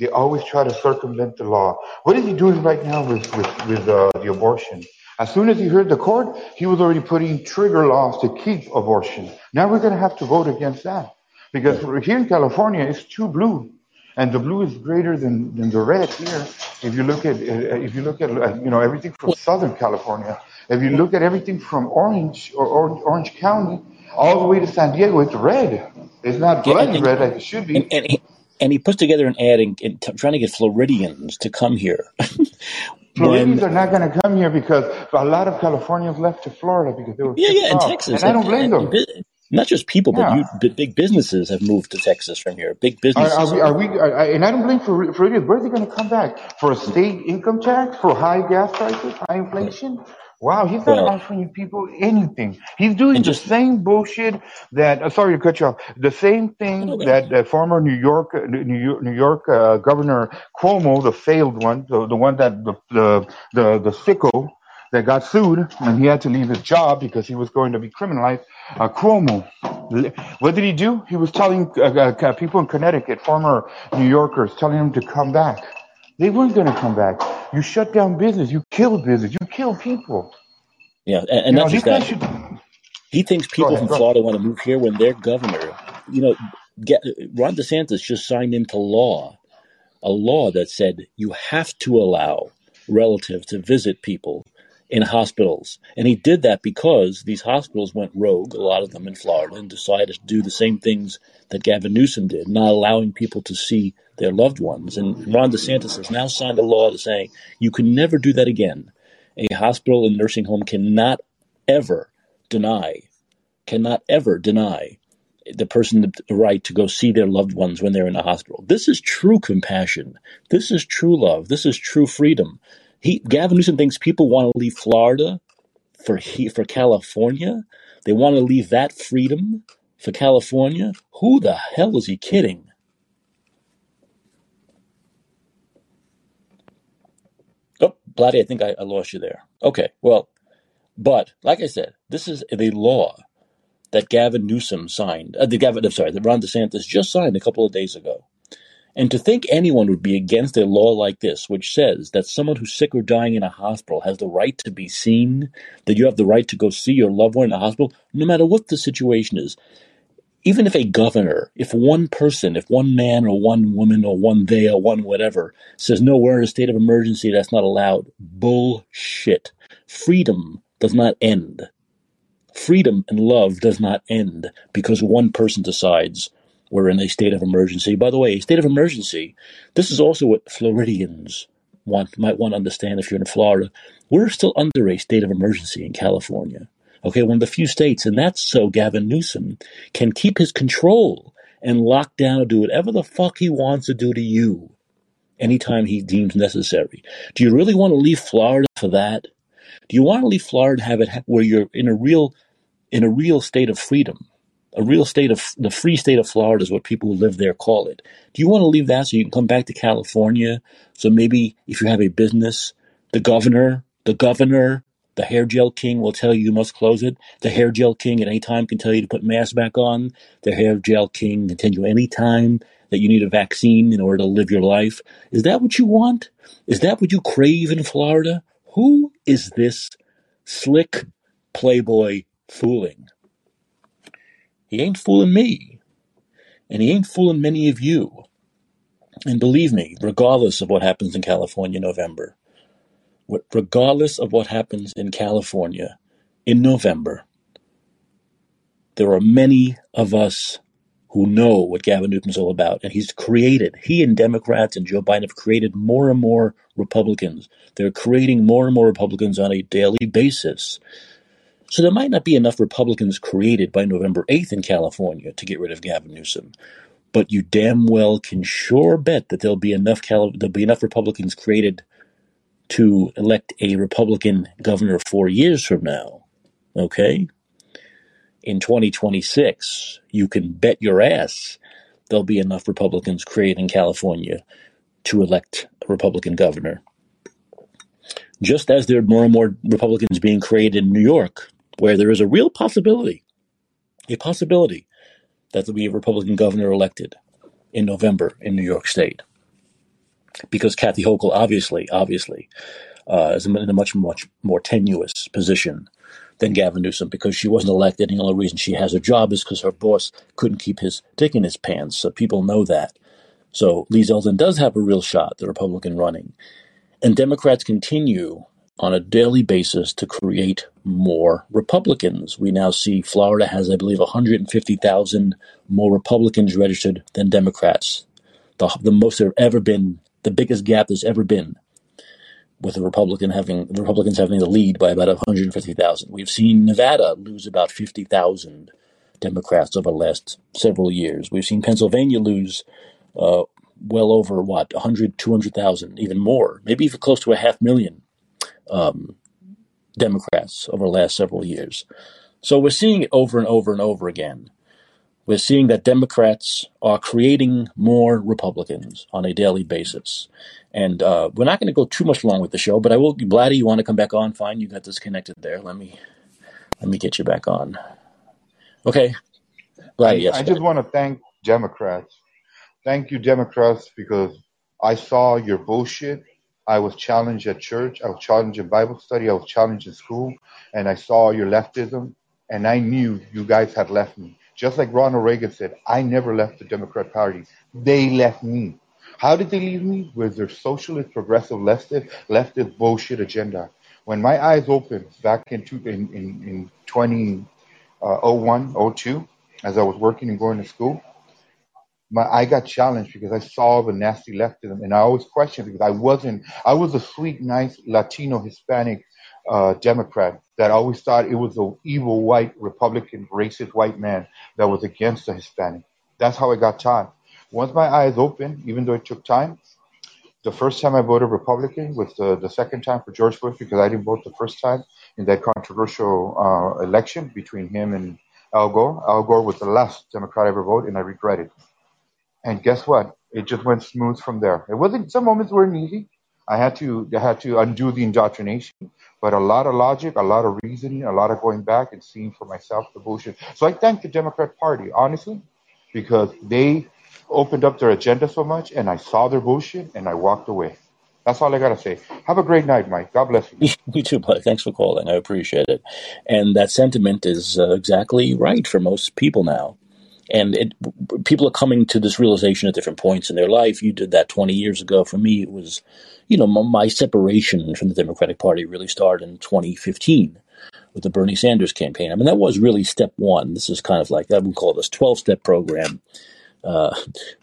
They always try to circumvent the law. What is he doing right now with, with, with uh, the abortion? As soon as he heard the court, he was already putting trigger laws to keep abortion. Now we're going to have to vote against that. Because here in California, it's too blue. And the blue is greater than, than the red here. If you look at, if you look at, you know, everything from Southern California, if you look at everything from Orange or Orange County all the way to San Diego, it's red. It's not blood yeah, red like it should be. And, and, he, and he puts together an ad and, and t- trying to get Floridians to come here. Floridians when, are not going to come here because a lot of Californians left to Florida because they were yeah, yeah, in Texas, and, and I don't blame them not just people, but yeah. you, big businesses have moved to Texas from here. Big businesses. Are, are we? Are we are, and I don't blame for Floridians. Where are they going to come back for a state income tax for high gas prices, high inflation? Wow, he's not well, offering people anything. He's doing the same bullshit that. Uh, sorry to cut you off. The same thing that the former New York New York, New York uh, Governor Cuomo, the failed one, the, the one that the the the, the sicko that got sued and he had to leave his job because he was going to be criminalized. Uh, Cuomo, what did he do? He was telling uh, uh, people in Connecticut, former New Yorkers, telling them to come back. They weren't going to come back. You shut down business. You kill business. You kill people. Yeah, and, and not just that. Should... He thinks people ahead, from Florida want to move here when their governor, you know, get, Ron DeSantis just signed into law a law that said you have to allow relatives to visit people in hospitals. And he did that because these hospitals went rogue, a lot of them in Florida, and decided to do the same things that Gavin Newsom did, not allowing people to see their loved ones. And Ron DeSantis has now signed a law to say you can never do that again. A hospital and nursing home cannot ever deny, cannot ever deny the person the right to go see their loved ones when they're in a hospital. This is true compassion. This is true love. This is true freedom. He Gavin Newsom thinks people want to leave Florida for he, for California. They want to leave that freedom for California. Who the hell is he kidding? Oh, Blatty, I think I, I lost you there. Okay, well, but like I said, this is the law that Gavin Newsom signed. Uh, the Gavin, I'm sorry, that Ron DeSantis just signed a couple of days ago. And to think anyone would be against a law like this, which says that someone who's sick or dying in a hospital has the right to be seen, that you have the right to go see your loved one in a hospital, no matter what the situation is. Even if a governor, if one person, if one man or one woman or one they or one whatever says, no, we're in a state of emergency, that's not allowed. Bullshit. Freedom does not end. Freedom and love does not end because one person decides we're in a state of emergency. By the way, a state of emergency, this is also what Floridians want might want to understand if you're in Florida. We're still under a state of emergency in California. Okay, one of the few states, and that's so Gavin Newsom can keep his control and lock down do whatever the fuck he wants to do to you anytime he deems necessary. Do you really want to leave Florida for that? Do you want to leave Florida have it where you're in a real in a real state of freedom? a real state of the free state of Florida is what people who live there call it. Do you want to leave that so you can come back to California? So maybe if you have a business, the governor, the governor, the hair gel king will tell you you must close it. The hair gel king at any time can tell you to put mask back on. The hair gel king can tell you any time that you need a vaccine in order to live your life. Is that what you want? Is that what you crave in Florida? Who is this slick playboy fooling? He ain't fooling me. And he ain't fooling many of you. And believe me, regardless of what happens in California in November, regardless of what happens in California in November, there are many of us who know what Gavin Newsom's all about. And he's created, he and Democrats and Joe Biden have created more and more Republicans. They're creating more and more Republicans on a daily basis. So there might not be enough Republicans created by November 8th in California to get rid of Gavin Newsom. But you damn well can sure bet that there'll be enough Cal- there'll be enough Republicans created to elect a Republican governor four years from now. Okay? In 2026, you can bet your ass there'll be enough Republicans created in California to elect a Republican governor. Just as there are more and more Republicans being created in New York where there is a real possibility, a possibility that there'll be a Republican governor elected in November in New York State. Because Kathy Hochul obviously, obviously, uh, is in a much, much more tenuous position than Gavin Newsom because she wasn't elected. And the only reason she has a job is because her boss couldn't keep his dick in his pants. So people know that. So Lee Zeldin does have a real shot, the Republican running. And Democrats continue on a daily basis to create more Republicans. We now see Florida has, I believe, 150,000 more Republicans registered than Democrats. The, the most there have ever been, the biggest gap there's ever been with the Republican having the Republicans having the lead by about 150,000. We've seen Nevada lose about 50,000 Democrats over the last several years. We've seen Pennsylvania lose uh, well over what 100, 200,000, even more, maybe even close to a half million um, Democrats over the last several years. So we're seeing it over and over and over again. We're seeing that Democrats are creating more Republicans on a daily basis. And uh, we're not going to go too much long with the show, but I will. Blatty, you want to come back on? Fine, you got disconnected there. Let me let me get you back on. Okay, Blatty. I, yes. I just want to thank Democrats. Thank you, Democrats, because I saw your bullshit. I was challenged at church. I was challenged in Bible study. I was challenged in school, and I saw your leftism, and I knew you guys had left me. Just like Ronald Reagan said, I never left the Democrat Party. They left me. How did they leave me? With their socialist, progressive, leftist, leftist bullshit agenda. When my eyes opened back in, two, in, in, in 2001, uh, 02, as I was working and going to school, my, I got challenged because I saw the nasty leftism, and I always questioned because I wasn't. I was a sweet, nice Latino Hispanic uh, Democrat that always thought it was the evil white Republican, racist white man that was against the Hispanic. That's how I got taught. Once my eyes opened, even though it took time, the first time I voted Republican was the, the second time for George Bush because I didn't vote the first time in that controversial uh, election between him and Al Gore. Al Gore was the last Democrat I ever voted, and I regret it. And guess what? It just went smooth from there. It wasn't. Some moments weren't easy. I had to I had to undo the indoctrination, but a lot of logic, a lot of reasoning, a lot of going back and seeing for myself the bullshit. So I thank the Democrat Party honestly, because they opened up their agenda so much, and I saw their bullshit, and I walked away. That's all I gotta say. Have a great night, Mike. God bless you. you too, Blake. Thanks for calling. I appreciate it. And that sentiment is uh, exactly right for most people now. And it, people are coming to this realization at different points in their life. You did that 20 years ago. For me, it was, you know, my, my separation from the Democratic Party really started in 2015 with the Bernie Sanders campaign. I mean, that was really step one. This is kind of like, I would call this 12 step program uh,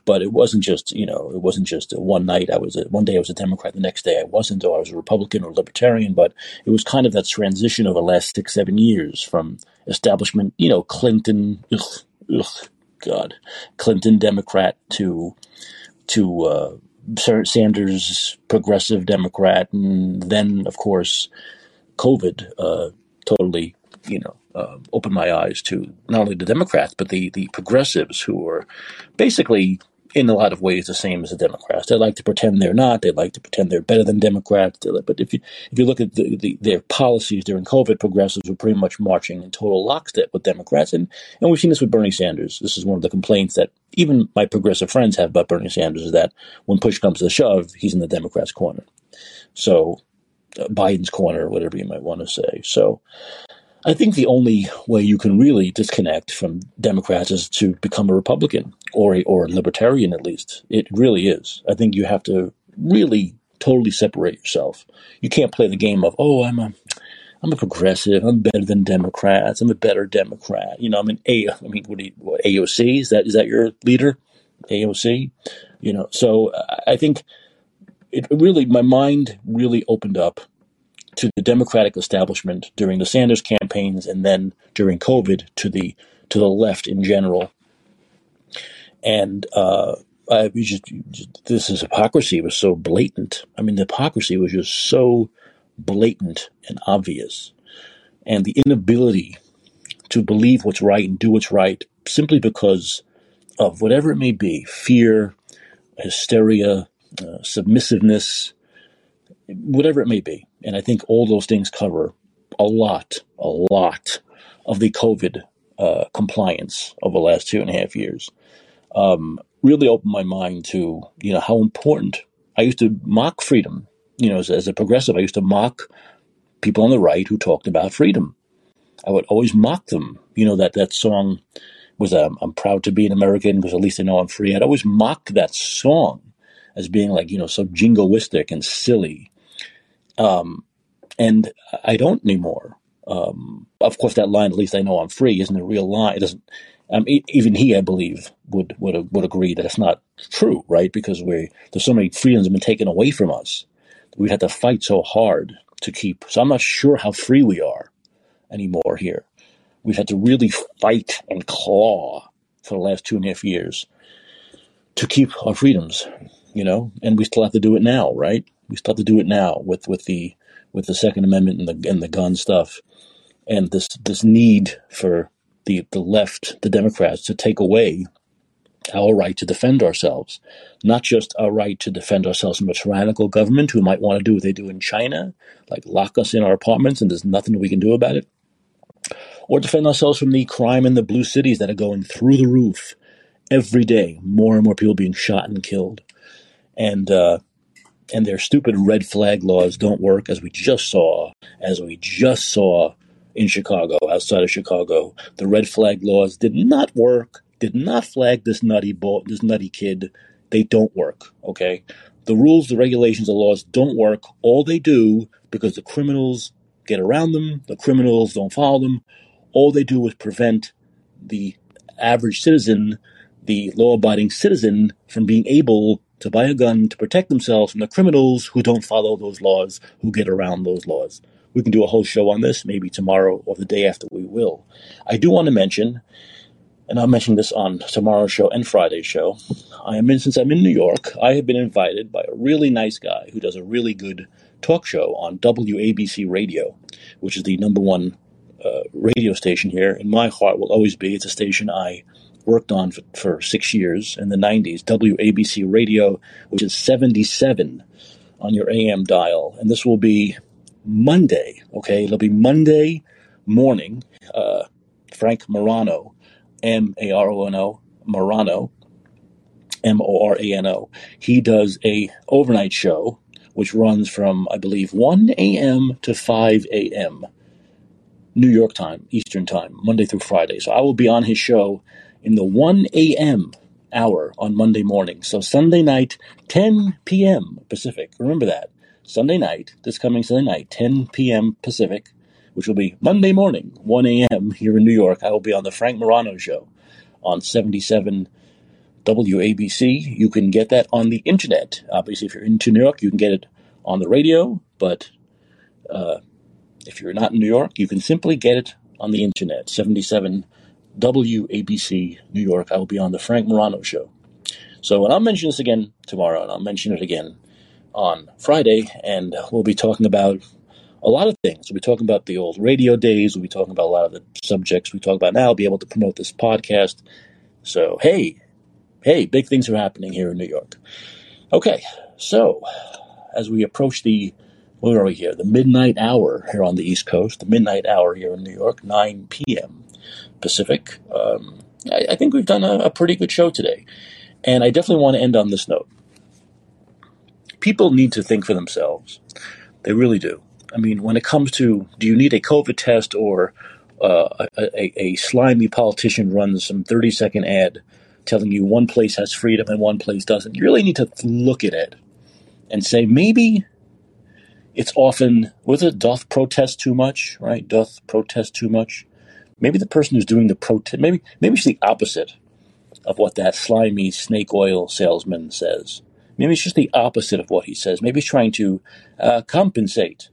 but it wasn't just you know it wasn't just one night I was a, one day I was a Democrat the next day I wasn't or I was a Republican or Libertarian but it was kind of that transition over the last six seven years from establishment you know Clinton ugh, ugh, God Clinton Democrat to to uh, Sanders progressive Democrat and then of course COVID uh, totally you know uh, opened my eyes to not only the Democrats but the the progressives who are basically in a lot of ways the same as the Democrats. They like to pretend they're not. They like to pretend they're better than Democrats. But if you if you look at the, the, their policies during COVID, progressives were pretty much marching in total lockstep with Democrats, and and we've seen this with Bernie Sanders. This is one of the complaints that even my progressive friends have about Bernie Sanders is that when push comes to shove, he's in the Democrats' corner. So uh, Biden's corner, whatever you might want to say. So I think the only way you can really disconnect from Democrats is to become a Republican or a, or a libertarian at least. It really is. I think you have to really totally separate yourself. You can't play the game of oh I'm a I'm a progressive. I'm better than Democrats. I'm a better Democrat. You know, I'm an A. I mean, what, you, what AOC is that? Is that your leader? AOC. You know, so I think it really my mind really opened up to the Democratic establishment during the Sanders campaigns and then during COVID to the to the left in general. And uh, I just, just this is hypocrisy was so blatant. I mean, the hypocrisy was just so blatant and obvious, and the inability to believe what's right and do what's right simply because of whatever it may be fear, hysteria, uh, submissiveness, whatever it may be. And I think all those things cover a lot, a lot of the COVID uh, compliance over the last two and a half years. Um, really opened my mind to you know how important I used to mock freedom. You know, as, as a progressive, I used to mock people on the right who talked about freedom. I would always mock them. You know that that song was um, "I'm proud to be an American because at least I know I'm free." I'd always mock that song as being like you know so jingoistic and silly. Um, and I don't anymore. Um, of course, that line "at least I know I'm free" isn't a real line. It doesn't. Um, even he, I believe, would would would agree that it's not true, right? Because we there's so many freedoms have been taken away from us. We had to fight so hard to keep. So I'm not sure how free we are anymore here. We've had to really fight and claw for the last two and a half years to keep our freedoms, you know, and we still have to do it now, right? We still have to do it now with, with the with the Second Amendment and the and the gun stuff, and this this need for the the left, the Democrats, to take away our right to defend ourselves, not just our right to defend ourselves from a tyrannical government who might want to do what they do in China, like lock us in our apartments and there's nothing we can do about it, or defend ourselves from the crime in the blue cities that are going through the roof every day. More and more people being shot and killed, and uh, and their stupid red flag laws don't work, as we just saw, as we just saw in Chicago, outside of Chicago. The red flag laws did not work did not flag this nutty boy, this nutty kid. They don't work. Okay, the rules, the regulations, the laws don't work. All they do because the criminals get around them. The criminals don't follow them. All they do is prevent the average citizen, the law-abiding citizen, from being able to buy a gun to protect themselves from the criminals who don't follow those laws, who get around those laws. We can do a whole show on this, maybe tomorrow or the day after we will. I do want to mention and I'll mention this on tomorrow's show and Friday's show. I am in, since I'm in New York, I have been invited by a really nice guy who does a really good talk show on WABC Radio, which is the number one uh, radio station here. In my heart, will always be. It's a station I worked on for, for six years in the 90s. WABC Radio, which is 77 on your AM dial, and this will be Monday. Okay, it'll be Monday morning. Uh, Frank Morano M A R O N O, Morano, M O R A N O. He does a overnight show which runs from I believe 1 a.m. to 5 a.m. New York time, Eastern time, Monday through Friday. So I will be on his show in the 1 a.m. hour on Monday morning. So Sunday night, 10 p.m. Pacific. Remember that. Sunday night, this coming Sunday night, 10 p.m. Pacific which will be Monday morning, 1 a.m. here in New York. I will be on the Frank Morano Show on 77 WABC. You can get that on the internet. Obviously, if you're into New York, you can get it on the radio, but uh, if you're not in New York, you can simply get it on the internet. 77 WABC, New York. I will be on the Frank Morano Show. So, and I'll mention this again tomorrow, and I'll mention it again on Friday, and we'll be talking about a lot of things. We'll be talking about the old radio days. We'll be talking about a lot of the subjects we talk about now. I'll be able to promote this podcast. So, hey, hey, big things are happening here in New York. Okay, so as we approach the, where are we here? The midnight hour here on the East Coast, the midnight hour here in New York, 9 p.m. Pacific. Um, I, I, think we've done a, a pretty good show today. And I definitely want to end on this note. People need to think for themselves. They really do. I mean, when it comes to do you need a COVID test or uh, a, a, slimy politician runs some 30 second ad telling you one place has freedom and one place doesn't, you really need to look at it and say maybe it's often, was it doth protest too much, right? Doth protest too much. Maybe the person who's doing the protest, maybe, maybe it's the opposite of what that slimy snake oil salesman says. Maybe it's just the opposite of what he says. Maybe he's trying to uh, compensate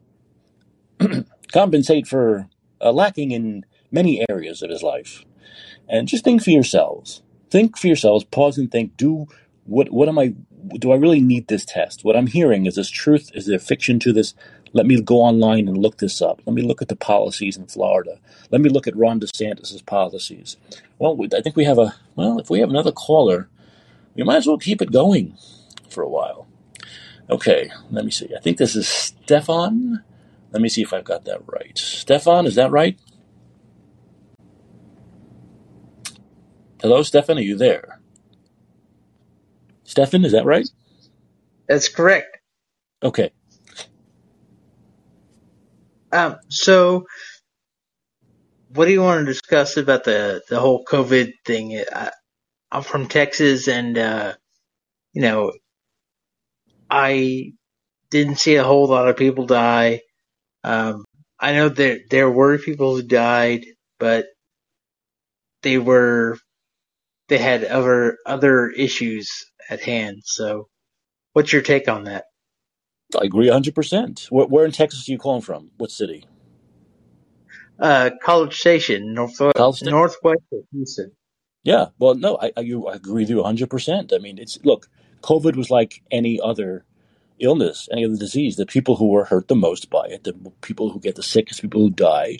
compensate for uh, lacking in many areas of his life. And just think for yourselves. Think for yourselves. Pause and think. Do what? What am I? Do I really need this test? What I'm hearing is this truth? Is there fiction to this? Let me go online and look this up. Let me look at the policies in Florida. Let me look at Ron DeSantis' policies. Well, I think we have a well. If we have another caller, we might as well keep it going for a while. Okay, let me see. I think this is Stefan. Let me see if I've got that right. Stefan, is that right? Hello, Stefan, are you there? Stefan, is that right? That's correct. Okay. Um, so, what do you want to discuss about the the whole COVID thing? I, I'm from Texas, and uh, you know, I didn't see a whole lot of people die. Um, I know there there were people who died, but they were they had other other issues at hand. So, what's your take on that? I agree 100%. Where, where in Texas are you calling from? What city? Uh, College Station, north, College Station? northwest of Houston. Yeah. Well, no, I, I, I agree with you 100%. I mean, it's look, COVID was like any other illness, any other disease. The people who were hurt the most by it, the people who get the sickest, people who die,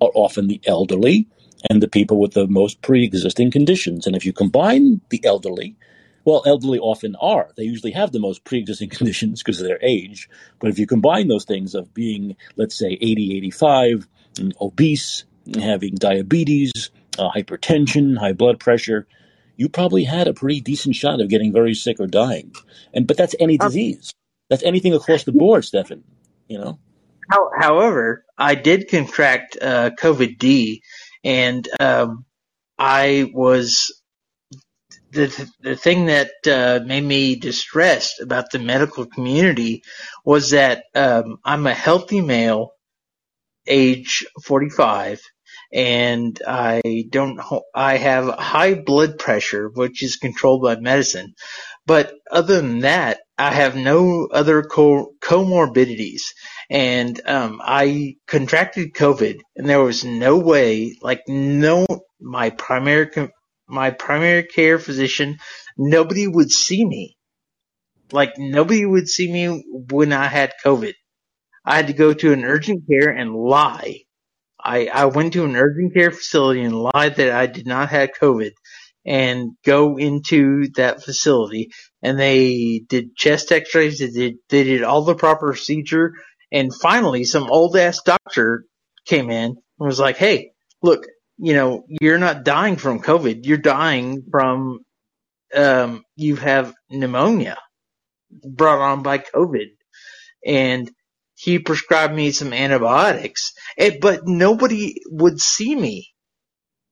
are often the elderly and the people with the most pre existing conditions. And if you combine the elderly, well, elderly often are. They usually have the most pre existing conditions because of their age. But if you combine those things of being, let's say, 80, 85, obese, having diabetes, uh, hypertension, high blood pressure, you probably had a pretty decent shot of getting very sick or dying. And but that's any disease. That's anything across the board, Stefan. You know. However, I did contract uh, COVID D, and um, I was the the thing that uh, made me distressed about the medical community was that um, I'm a healthy male, age 45, and I don't I have high blood pressure, which is controlled by medicine. But other than that, I have no other co- comorbidities. And um, I contracted COVID, and there was no way, like no, my primary my primary care physician, nobody would see me. Like nobody would see me when I had COVID. I had to go to an urgent care and lie. I, I went to an urgent care facility and lied that I did not have COVID and go into that facility and they did chest x-rays, they did, they did all the proper procedure and finally some old ass doctor came in and was like, Hey, look, you know, you're not dying from COVID. You're dying from, um, you have pneumonia brought on by COVID. And he prescribed me some antibiotics, but nobody would see me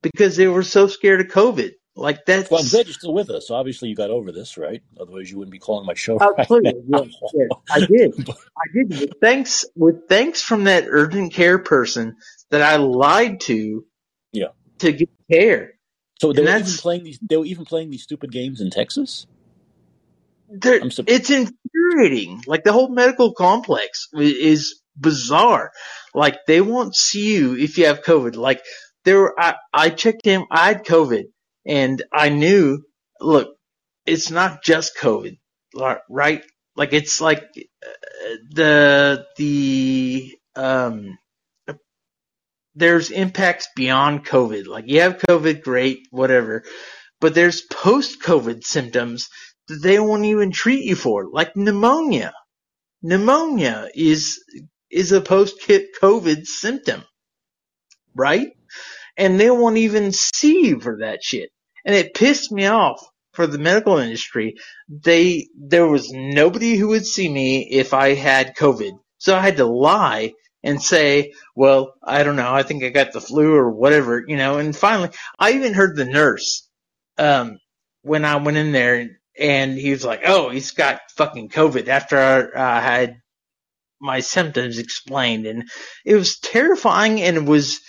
because they were so scared of COVID. Like that's. Well, I'm glad you're still with us. Obviously, you got over this, right? Otherwise, you wouldn't be calling my show. Absolutely, right yes, yes, I did. I did. With thanks, with thanks from that urgent care person that I lied to. Yeah. To get care. So they and were even playing these. They were even playing these stupid games in Texas. it's infuriating. Like the whole medical complex is bizarre. Like they won't see you if you have COVID. Like there, I, I checked in. I had COVID and I knew, look, it's not just COVID, right? Like it's like uh, the, the, um, there's impacts beyond COVID. Like you have COVID, great, whatever. But there's post COVID symptoms that they won't even treat you for, like pneumonia. Pneumonia is, is a post COVID symptom, right? And they won't even see you for that shit and it pissed me off for the medical industry. They there was nobody who would see me if I had COVID, so I had to lie and say, "Well, I don't know. I think I got the flu or whatever," you know. And finally, I even heard the nurse um, when I went in there, and he was like, "Oh, he's got fucking COVID." After I, I had my symptoms explained, and it was terrifying, and it was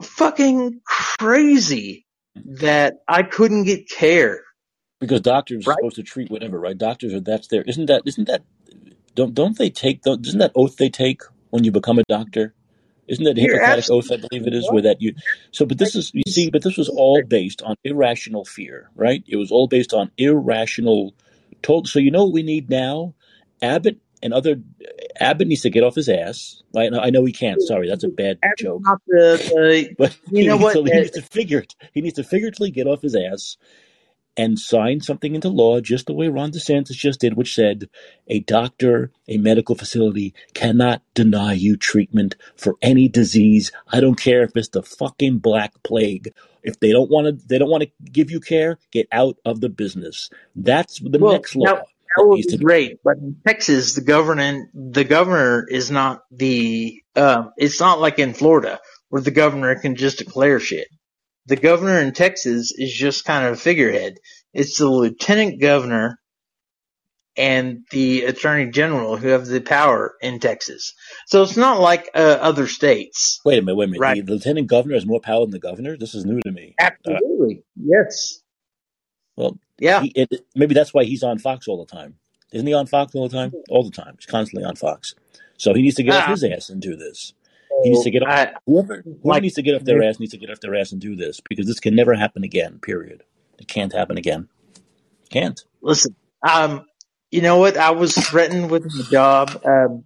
fucking crazy that I couldn't get care. Because doctors right? are supposed to treat whatever, right? Doctors are that's their isn't that isn't that don't don't they take isn't that oath they take when you become a doctor? Isn't that a Hippocratic oath? I believe it is, where that you. So, but this is you see, but this was all based on irrational fear, right? It was all based on irrational. Told. So you know what we need now? Abbott and other Abbott needs to get off his ass. I, I know he can't. Sorry, that's a bad Abbott's joke. The, the, but you know what? To, he needs to figure it. He needs to figuratively get off his ass and sign something into law, just the way Ron DeSantis just did, which said a doctor, a medical facility cannot deny you treatment for any disease. I don't care if it's the fucking black plague. If they don't want to, they don't want to give you care. Get out of the business. That's the well, next law. Now, that would be great. But in Texas, the governor the governor is not the. Uh, it's not like in Florida where the governor can just declare shit. The governor in Texas is just kind of a figurehead. It's the lieutenant governor and the attorney general who have the power in Texas. So it's not like uh, other states. Wait a minute, wait a minute. Right. The lieutenant governor has more power than the governor? This is new to me. Absolutely. Uh, yes. Well, yeah. He, it, maybe that's why he's on Fox all the time. Isn't he on Fox all the time? All the time. He's constantly on Fox. So he needs to get off ah. his ass and do this. He needs to get off. whoever, whoever like, needs to get off their ass needs to get off their ass and do this because this can never happen again. Period. It can't happen again. Can't. Listen, um, you know what? I was threatened with a job. Um,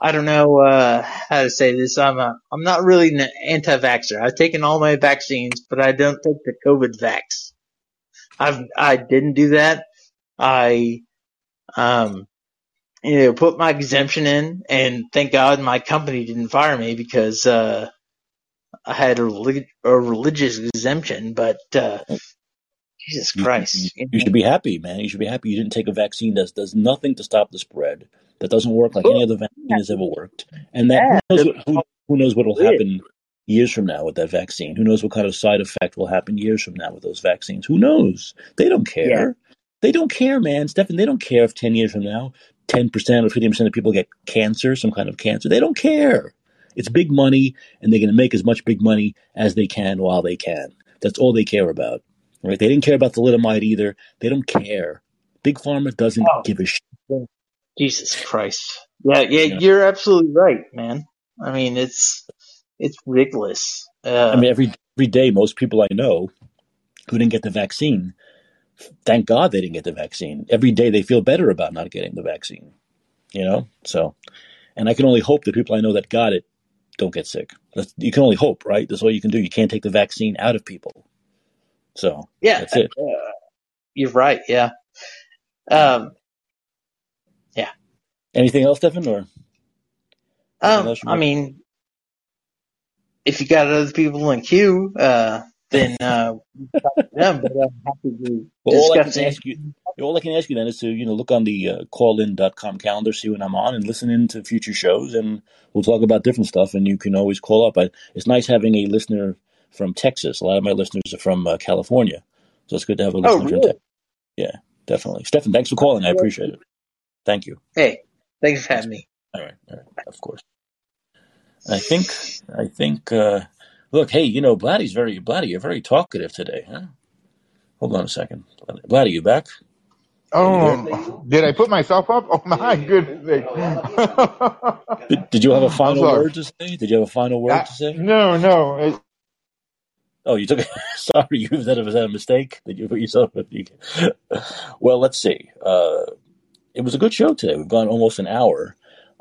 I don't know uh, how to say this. I'm a, I'm not really an anti-vaxxer. I've taken all my vaccines, but I don't take the COVID vax. I've I didn't do that. I um you know put my exemption in, and thank God my company didn't fire me because uh, I had a, relig- a religious exemption. But uh, Jesus Christ. You, you, you, should be happy, man. You should be happy you didn't take a vaccine that does nothing to stop the spread, that doesn't work like any other vaccine has ever worked. And that who knows, what, who, who knows what will happen years from now with that vaccine? Who knows what kind of side effect will happen years from now with those vaccines? Who knows? They don't care. Yeah. They don't care, man. Stefan, they don't care if 10 years from now, 10% or 15% of people get cancer, some kind of cancer. They don't care. It's big money, and they're going to make as much big money as they can while they can. That's all they care about. Right? They didn't care about thalidomide either. They don't care. Big Pharma doesn't oh. give a shit. Jesus Christ. Yeah, yeah, yeah, you're absolutely right, man. I mean, it's it's ridiculous. Uh, I mean, every every day, most people I know who didn't get the vaccine, thank God they didn't get the vaccine. Every day they feel better about not getting the vaccine. You know, so, and I can only hope that people I know that got it don't get sick. That's, you can only hope, right? That's all you can do. You can't take the vaccine out of people. So yeah, that's it. Uh, you're right. Yeah. Um, yeah. Anything else, Stefan? Or um, I mean, if you got other people in queue, uh, then uh, them. But I'm happy to well, all I can ask you, all I can ask you then is to you know look on the uh, callin.com calendar, see when I'm on, and listen in to future shows, and we'll talk about different stuff. And you can always call up. I, it's nice having a listener from Texas. A lot of my listeners are from uh, California, so it's good to have a oh, listener oh, really? from Texas. Yeah, definitely. Stefan, thanks for calling. I appreciate it. Thank you. Hey, thanks for having me. All right, all right, of course. I think, I think. Uh, look, hey, you know, Blatty's very Blatty. You're very talkative today, huh? Hold on a second, Blatty, you back? Oh, did I put myself up? Oh my goodness! did, did, you have a final word to say? Did you have a final word to say? No, no. It, Oh, you took. sorry, you that was that a mistake that you put yourself. Up? Well, let's see. Uh, it was a good show today. We've gone almost an hour.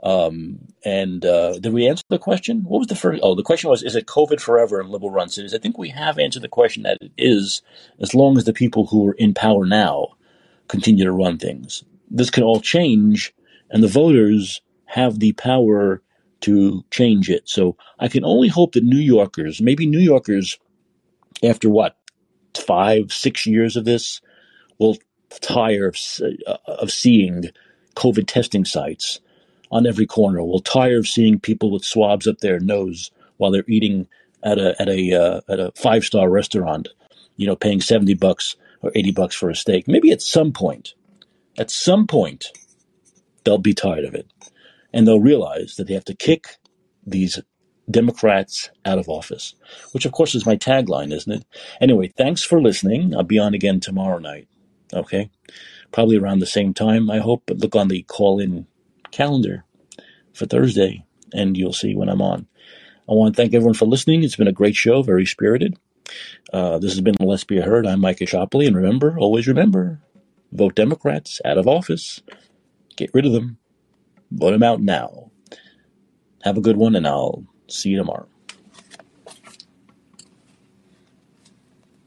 Um, and uh, did we answer the question? What was the first? Oh, the question was: Is it COVID forever in liberal run cities? I think we have answered the question that it is, as long as the people who are in power now continue to run things. This can all change, and the voters have the power to change it. So I can only hope that New Yorkers, maybe New Yorkers after what five, six years of this, will tire of, uh, of seeing COVID testing sites on every corner. We'll tire of seeing people with swabs up their nose while they're eating at a at a uh, at a five star restaurant. You know, paying seventy bucks or eighty bucks for a steak. Maybe at some point, at some point, they'll be tired of it, and they'll realize that they have to kick these Democrats out of office, which of course is my tagline, isn't it? Anyway, thanks for listening. I'll be on again tomorrow night. Okay. Probably around the same time, I hope, but look on the Callin calendar for Thursday and you'll see when I'm on. I want to thank everyone for listening. It's been a great show, very spirited. Uh, this has been Let's Be Heard. I'm Micah Shopley, and remember, always remember, vote Democrats out of office. Get rid of them. Vote them out now. Have a good one, and I'll See you tomorrow.